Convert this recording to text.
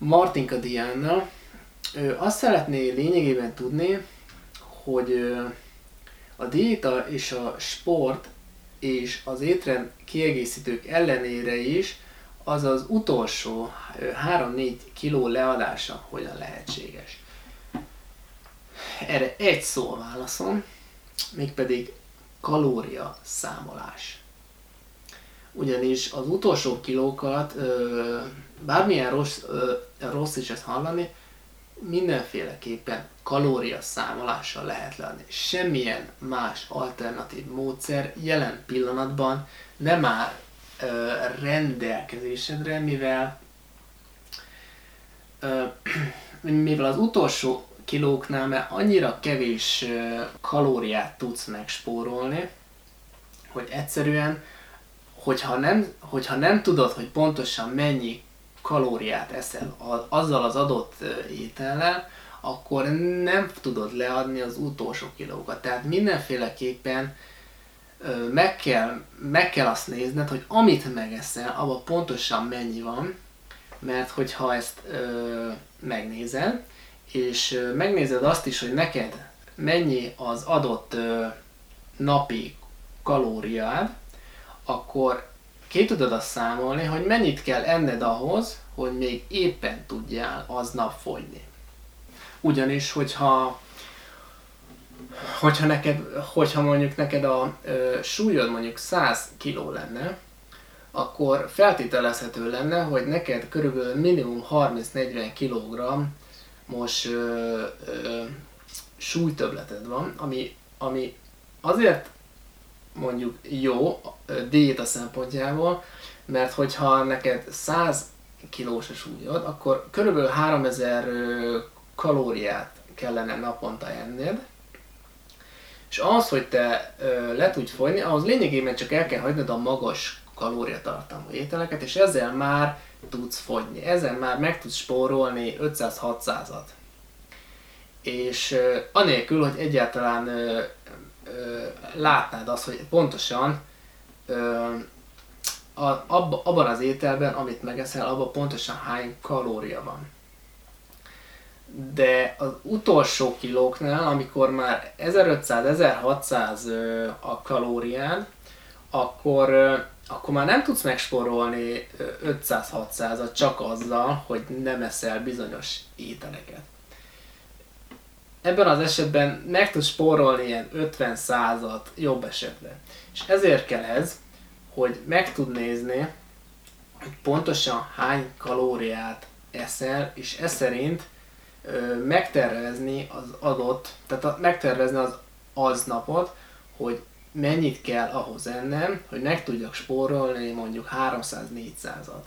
Martinka Diana. Ő azt szeretné lényegében tudni, hogy a diéta és a sport és az étrend kiegészítők ellenére is az az utolsó ö, 3-4 kiló leadása hogyan lehetséges. Erre egy szó válaszom, mégpedig kalória számolás. Ugyanis az utolsó kilókat, bármilyen rossz, rossz is ezt hallani, mindenféleképpen kalória számolással lehet leadni. Semmilyen más alternatív módszer jelen pillanatban nem áll rendelkezésedre, mivel mivel az utolsó kilóknál mert annyira kevés kalóriát tudsz megspórolni, hogy egyszerűen, hogyha nem, hogyha nem tudod, hogy pontosan mennyi kalóriát eszel a- azzal az adott étellel, akkor nem tudod leadni az utolsó kilókat. Tehát mindenféleképpen meg kell, meg kell azt nézned, hogy amit megeszel, abban pontosan mennyi van, mert hogyha ezt ö, megnézel, és megnézed azt is, hogy neked mennyi az adott ö, napi kalóriád, akkor ki tudod azt számolni, hogy mennyit kell enned ahhoz, hogy még éppen tudjál aznap fogyni. Ugyanis, hogyha hogyha, neked, hogyha mondjuk neked a ö, súlyod mondjuk 100 kg lenne, akkor feltételezhető lenne, hogy neked körülbelül minimum 30-40 kg most ö, ö, súlytöbleted van, ami, ami azért mondjuk jó diéta szempontjából, mert hogyha neked 100 kilós a súlyod, akkor körülbelül 3000 ö, kalóriát kellene naponta enned, és ahhoz, hogy te ö, le tudj fogyni, ahhoz lényegében csak el kell hagynod a magas kalóriatartalmú ételeket, és ezzel már tudsz fogyni. Ezzel már meg tudsz spórolni 500-600-at. És anélkül, hogy egyáltalán látnád azt, hogy pontosan a, abba, abban az ételben, amit megeszel, abban pontosan hány kalória van. De az utolsó kilóknál, amikor már 1500-1600 ö, a kalóriád, akkor, akkor már nem tudsz megspórolni ö, 500-600-at csak azzal, hogy nem eszel bizonyos ételeket. Ebben az esetben meg tudsz spórolni ilyen 50-100-at jobb esetben. És ezért kell ez, hogy meg tud nézni, hogy pontosan hány kalóriát eszel, és ez szerint ö, megtervezni az adott, tehát a, megtervezni az aznapot, hogy mennyit kell ahhoz ennem, hogy meg tudjak spórolni mondjuk 300-400-at.